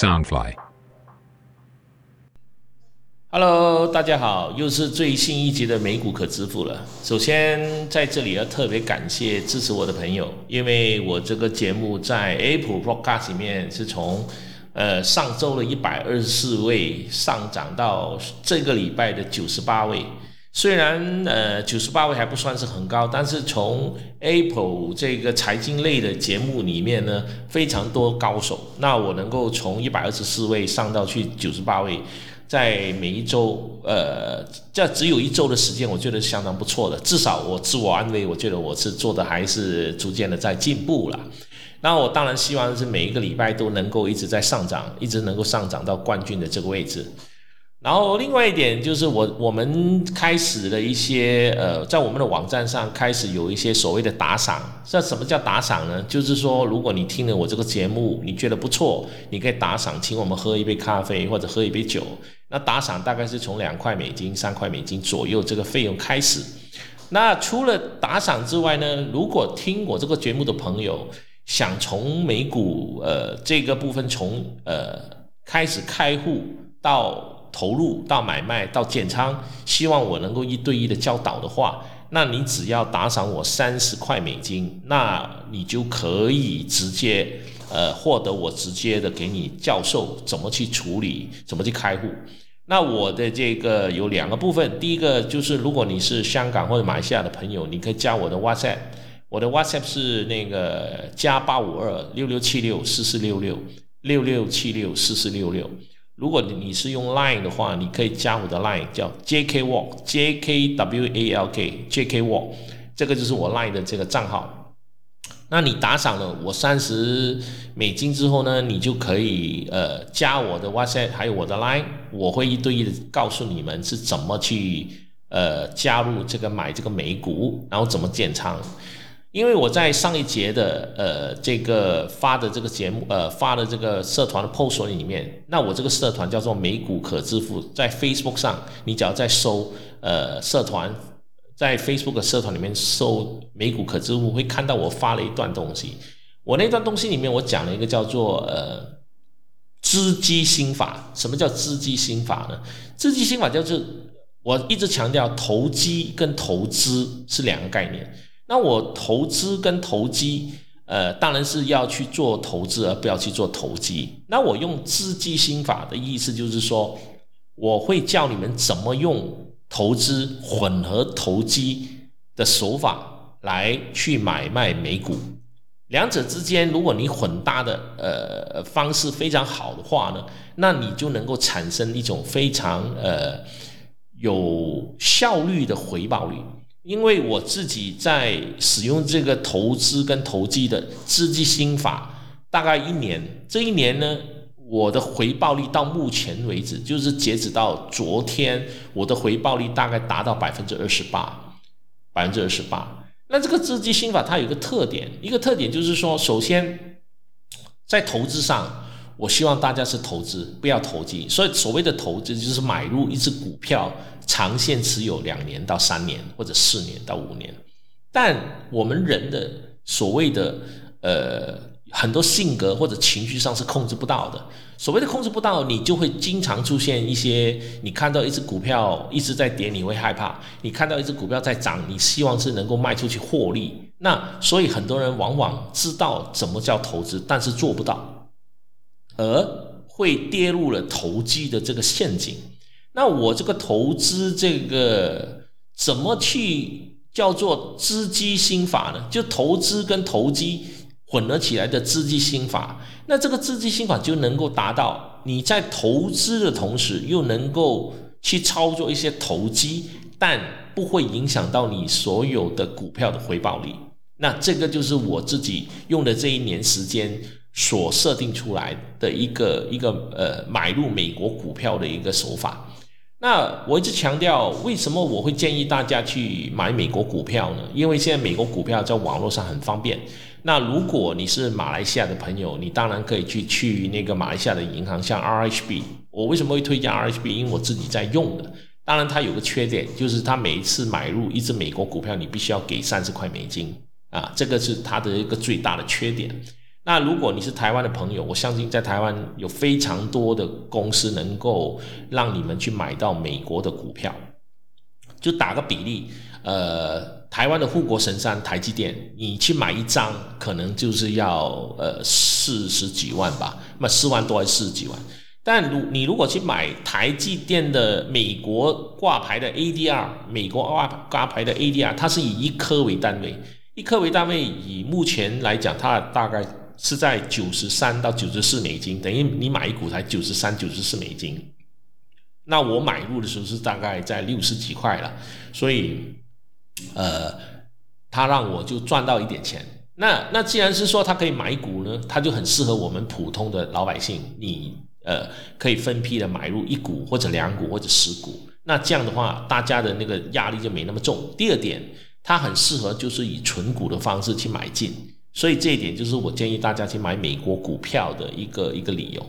Soundfly。Hello，大家好，又是最新一集的美股可支付了。首先在这里要特别感谢支持我的朋友，因为我这个节目在 Apple Podcast 里面是从呃上周的一百二十四位上涨到这个礼拜的九十八位。虽然呃九十八位还不算是很高，但是从 Apple 这个财经类的节目里面呢，非常多高手。那我能够从一百二十四位上到去九十八位。在每一周，呃，这只有一周的时间，我觉得相当不错的。至少我自我安慰，我觉得我是做的还是逐渐的在进步了。那我当然希望是每一个礼拜都能够一直在上涨，一直能够上涨到冠军的这个位置。然后另外一点就是我我们开始了一些呃，在我们的网站上开始有一些所谓的打赏。这什么叫打赏呢？就是说，如果你听了我这个节目，你觉得不错，你可以打赏，请我们喝一杯咖啡或者喝一杯酒。那打赏大概是从两块美金、三块美金左右这个费用开始。那除了打赏之外呢，如果听我这个节目的朋友想从美股呃这个部分从呃开始开户到投入到买卖到建仓，希望我能够一对一的教导的话，那你只要打赏我三十块美金，那你就可以直接呃获得我直接的给你教授怎么去处理，怎么去开户。那我的这个有两个部分，第一个就是如果你是香港或者马来西亚的朋友，你可以加我的 WhatsApp，我的 WhatsApp 是那个加八五二六六七六四四六六六六七六四四六六。如果你是用 Line 的话，你可以加我的 Line，叫 JK Walk，J K W A L K，J K Walk，这个就是我 Line 的这个账号。那你打赏了我三十美金之后呢，你就可以呃加我的 WhatsApp，还有我的 Line，我会一对一的告诉你们是怎么去呃加入这个买这个美股，然后怎么建仓。因为我在上一节的呃这个发的这个节目呃发的这个社团的 post 里面，那我这个社团叫做美股可支付，在 Facebook 上，你只要在搜呃社团，在 Facebook 社团里面搜美股可支付，会看到我发了一段东西。我那段东西里面我讲了一个叫做呃资基心法。什么叫资基心法呢？资基心法就是我一直强调投机跟投资是两个概念。那我投资跟投机，呃，当然是要去做投资，而不要去做投机。那我用资基心法的意思就是说，我会教你们怎么用投资混合投机的手法来去买卖美股。两者之间，如果你混搭的呃方式非常好的话呢，那你就能够产生一种非常呃有效率的回报率。因为我自己在使用这个投资跟投机的资金心法，大概一年。这一年呢，我的回报率到目前为止，就是截止到昨天，我的回报率大概达到百分之二十八，百分之二十八。那这个资金心法它有一个特点，一个特点就是说，首先在投资上。我希望大家是投资，不要投机。所以所谓的投资就是买入一只股票，长线持有两年到三年，或者四年到五年。但我们人的所谓的呃很多性格或者情绪上是控制不到的。所谓的控制不到，你就会经常出现一些，你看到一只股票一直在跌，你会害怕；你看到一只股票在涨，你希望是能够卖出去获利。那所以很多人往往知道怎么叫投资，但是做不到。而会跌入了投机的这个陷阱。那我这个投资这个怎么去叫做资基心法呢？就投资跟投机混合起来的资基心法。那这个资基心法就能够达到你在投资的同时，又能够去操作一些投机，但不会影响到你所有的股票的回报率。那这个就是我自己用的这一年时间。所设定出来的一个一个呃买入美国股票的一个手法。那我一直强调，为什么我会建议大家去买美国股票呢？因为现在美国股票在网络上很方便。那如果你是马来西亚的朋友，你当然可以去去那个马来西亚的银行，像 RHB。我为什么会推荐 RHB？因为我自己在用的。当然，它有个缺点，就是它每一次买入一只美国股票，你必须要给三十块美金啊，这个是它的一个最大的缺点。那如果你是台湾的朋友，我相信在台湾有非常多的公司能够让你们去买到美国的股票。就打个比例，呃，台湾的护国神山台积电，你去买一张，可能就是要呃四十几万吧，那四万多还是四十几万？但如你如果去买台积电的美国挂牌的 ADR，美国挂挂牌的 ADR，它是以一颗为单位，一颗为单位，以目前来讲，它大概是在九十三到九十四美金，等于你买一股才九十三、九十四美金。那我买入的时候是大概在六十几块了，所以，呃，他让我就赚到一点钱。那那既然是说他可以买股呢，他就很适合我们普通的老百姓，你呃可以分批的买入一股或者两股或者十股。那这样的话，大家的那个压力就没那么重。第二点，它很适合就是以纯股的方式去买进，所以这一点就是我建议大家去买美国股票的一个一个理由。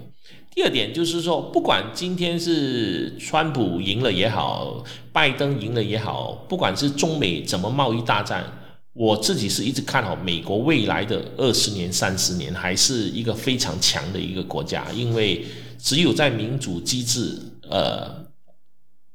第二点就是说，不管今天是川普赢了也好，拜登赢了也好，不管是中美怎么贸易大战，我自己是一直看好美国未来的二十年、三十年还是一个非常强的一个国家，因为只有在民主机制，呃，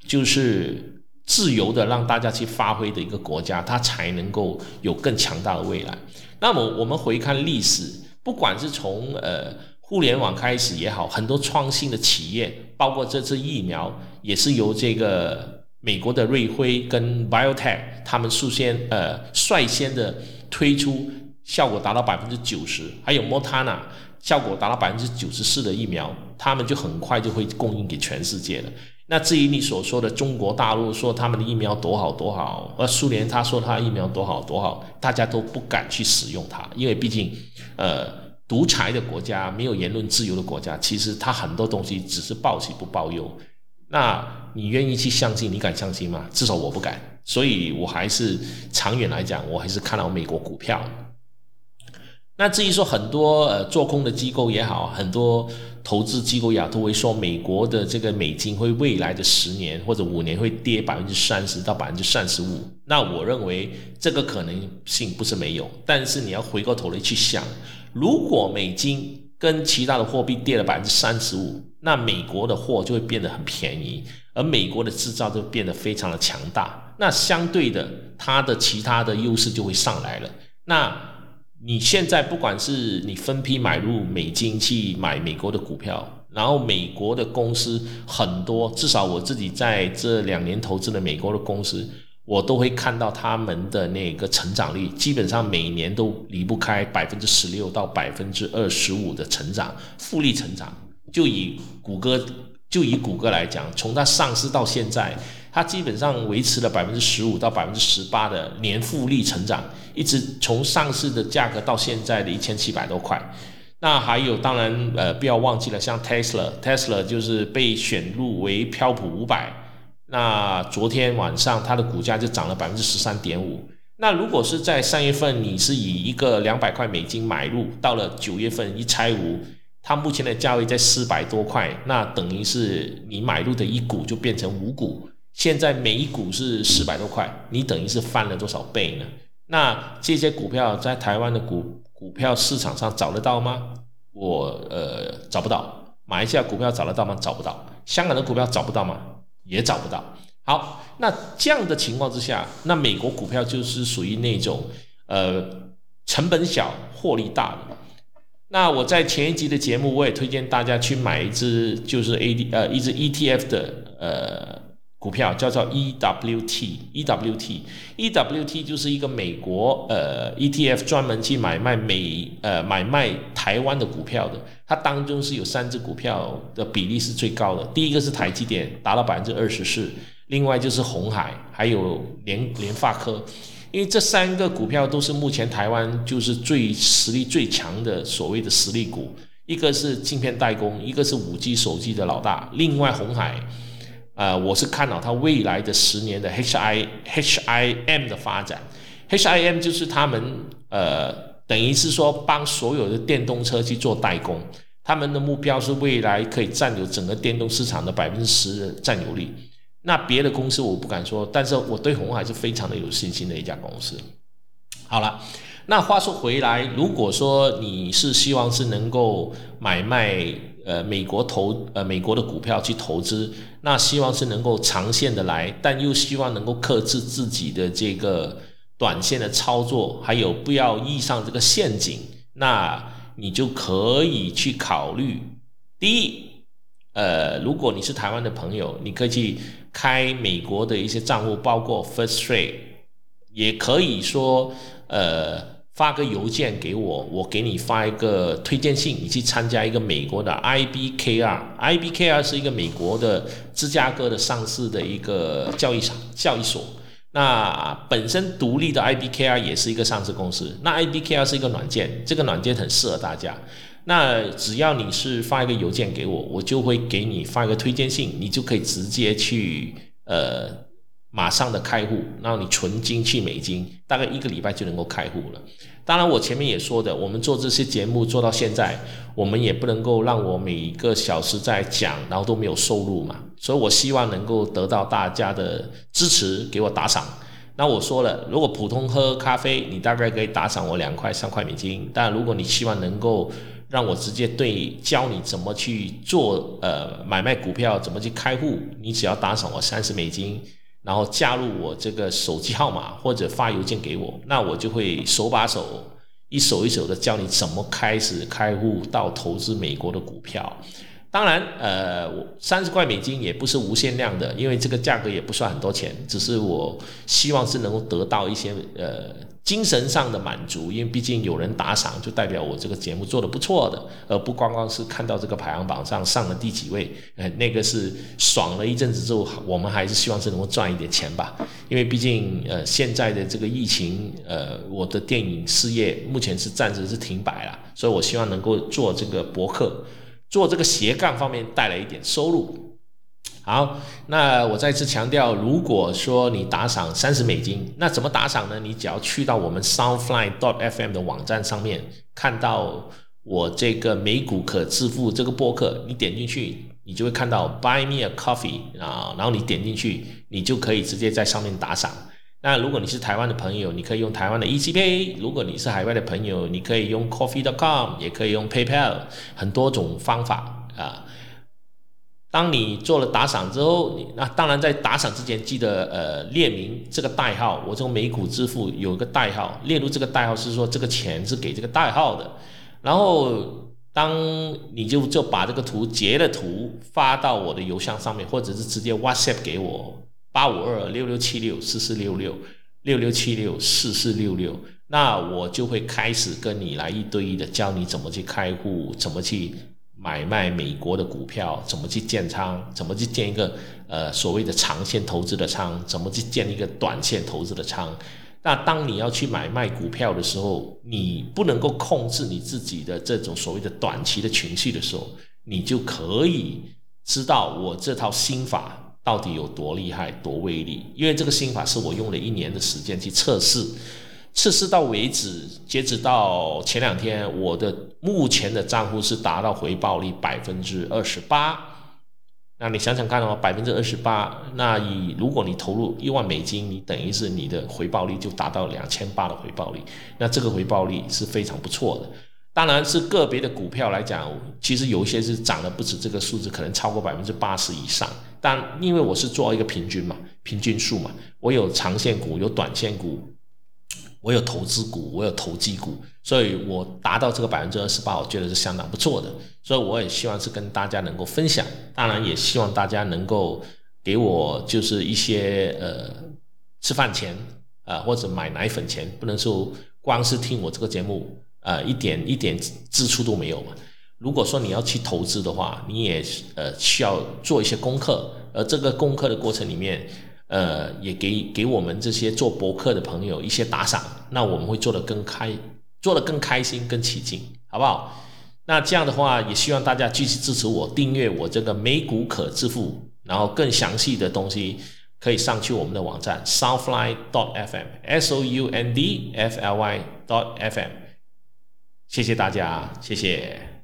就是自由的让大家去发挥的一个国家，它才能够有更强大的未来。那么我们回看历史，不管是从呃。互联网开始也好，很多创新的企业，包括这次疫苗，也是由这个美国的瑞辉跟 BioTech 他们率先呃率先的推出，效果达到百分之九十，还有 Moderna 效果达到百分之九十四的疫苗，他们就很快就会供应给全世界了。那至于你所说的中国大陆说他们的疫苗多好多好，而苏联他说他疫苗多好多好，大家都不敢去使用它，因为毕竟呃。独裁的国家，没有言论自由的国家，其实它很多东西只是报喜不报忧。那你愿意去相信？你敢相信吗？至少我不敢。所以我还是长远来讲，我还是看到美国股票。那至于说很多呃做空的机构也好，很多投资机构也，都会说美国的这个美金会未来的十年或者五年会跌百分之三十到百分之三十五。那我认为这个可能性不是没有，但是你要回过头来去想。如果美金跟其他的货币跌了百分之三十五，那美国的货就会变得很便宜，而美国的制造就变得非常的强大。那相对的，它的其他的优势就会上来了。那你现在不管是你分批买入美金去买美国的股票，然后美国的公司很多，至少我自己在这两年投资的美国的公司。我都会看到他们的那个成长率，基本上每年都离不开百分之十六到百分之二十五的成长，复利成长。就以谷歌，就以谷歌来讲，从它上市到现在，它基本上维持了百分之十五到百分之十八的年复利成长，一直从上市的价格到现在的一千七百多块。那还有，当然，呃，不要忘记了，像 Tesla，Tesla 就是被选入为标普五百。那昨天晚上它的股价就涨了百分之十三点五。那如果是在三月份，你是以一个两百块美金买入，到了九月份一拆五，它目前的价位在四百多块，那等于是你买入的一股就变成五股。现在每一股是四百多块，你等于是翻了多少倍呢？那这些股票在台湾的股股票市场上找得到吗？我呃找不到。马来西亚股票找得到吗？找不到。香港的股票找不到吗？也找不到。好，那这样的情况之下，那美国股票就是属于那种呃成本小、获利大的。那我在前一集的节目，我也推荐大家去买一只就是 A D 呃一只 E T F 的呃股票，叫做 E W T E W T E W T 就是一个美国呃 E T F 专门去买卖美呃买卖台湾的股票的。它当中是有三只股票的比例是最高的，第一个是台积电，达到百分之二十四，另外就是红海，还有联联发科，因为这三个股票都是目前台湾就是最实力最强的所谓的实力股，一个是镜片代工，一个是五 G 手机的老大，另外红海，呃，我是看到它未来的十年的 H I H I M 的发展，H I M 就是他们呃。等于是说，帮所有的电动车去做代工，他们的目标是未来可以占有整个电动市场的百分之十的占有率。那别的公司我不敢说，但是我对红海是非常的有信心的一家公司。好了，那话说回来，如果说你是希望是能够买卖呃美国投呃美国的股票去投资，那希望是能够长线的来，但又希望能够克制自己的这个短线的操作，还有不要遇上这个陷阱，那你就可以去考虑。第一，呃，如果你是台湾的朋友，你可以去开美国的一些账户，包括 First Trade，也可以说呃。发个邮件给我，我给你发一个推荐信，你去参加一个美国的 IBKR。IBKR 是一个美国的芝加哥的上市的一个交易场交易所。那本身独立的 IBKR 也是一个上市公司。那 IBKR 是一个软件，这个软件很适合大家。那只要你是发一个邮件给我，我就会给你发一个推荐信，你就可以直接去呃。马上的开户，让你存金去美金，大概一个礼拜就能够开户了。当然，我前面也说的，我们做这些节目做到现在，我们也不能够让我每一个小时在讲，然后都没有收入嘛。所以我希望能够得到大家的支持，给我打赏。那我说了，如果普通喝咖啡，你大概可以打赏我两块、三块美金。但如果你希望能够让我直接对教你怎么去做呃买卖股票，怎么去开户，你只要打赏我三十美金。然后加入我这个手机号码或者发邮件给我，那我就会手把手、一手一手的教你怎么开始开户到投资美国的股票。当然，呃，三十块美金也不是无限量的，因为这个价格也不算很多钱，只是我希望是能够得到一些呃。精神上的满足，因为毕竟有人打赏，就代表我这个节目做的不错的，而不光光是看到这个排行榜上上了第几位，呃，那个是爽了一阵子之后，我们还是希望是能够赚一点钱吧。因为毕竟呃现在的这个疫情，呃，我的电影事业目前是暂时是停摆了，所以我希望能够做这个博客，做这个斜杠方面带来一点收入。好，那我再次强调，如果说你打赏三十美金，那怎么打赏呢？你只要去到我们 Soundfly.dot.fm 的网站上面，看到我这个美股可致富这个播客，你点进去，你就会看到 Buy me a coffee 啊，然后你点进去，你就可以直接在上面打赏。那如果你是台湾的朋友，你可以用台湾的 ECPay；如果你是海外的朋友，你可以用 Coffee.com，也可以用 PayPal，很多种方法啊。当你做了打赏之后，那当然在打赏之前记得呃列明这个代号。我这个美股支付有一个代号，列入这个代号是说这个钱是给这个代号的。然后当你就就把这个图截了图发到我的邮箱上面，或者是直接 WhatsApp 给我八五二六六七六四四六六六六七六四四六六，那我就会开始跟你来一对一的教你怎么去开户，怎么去。买卖美国的股票，怎么去建仓？怎么去建一个呃所谓的长线投资的仓？怎么去建一个短线投资的仓？那当你要去买卖股票的时候，你不能够控制你自己的这种所谓的短期的情绪的时候，你就可以知道我这套心法到底有多厉害、多威力。因为这个心法是我用了一年的时间去测试。测试到为止，截止到前两天，我的目前的账户是达到回报率百分之二十八。那你想想看哦，百分之二十八，那以如果你投入一万美金，你等于是你的回报率就达到两千八的回报率。那这个回报率是非常不错的。当然是个别的股票来讲，其实有一些是涨了不止这个数字，可能超过百分之八十以上。但因为我是做一个平均嘛，平均数嘛，我有长线股，有短线股。我有投资股，我有投机股，所以我达到这个百分之二十八，我觉得是相当不错的。所以我也希望是跟大家能够分享，当然也希望大家能够给我就是一些呃吃饭钱啊或者买奶粉钱，不能说光是听我这个节目啊一点一点支出都没有嘛。如果说你要去投资的话，你也呃需要做一些功课，而这个功课的过程里面。呃，也给给我们这些做博客的朋友一些打赏，那我们会做得更开，做得更开心、更起劲，好不好？那这样的话，也希望大家继续支持我，订阅我这个美股可致富，然后更详细的东西可以上去我们的网站 soundfly.dot.fm，s o u n d f l y.dot.fm，谢谢大家，谢谢。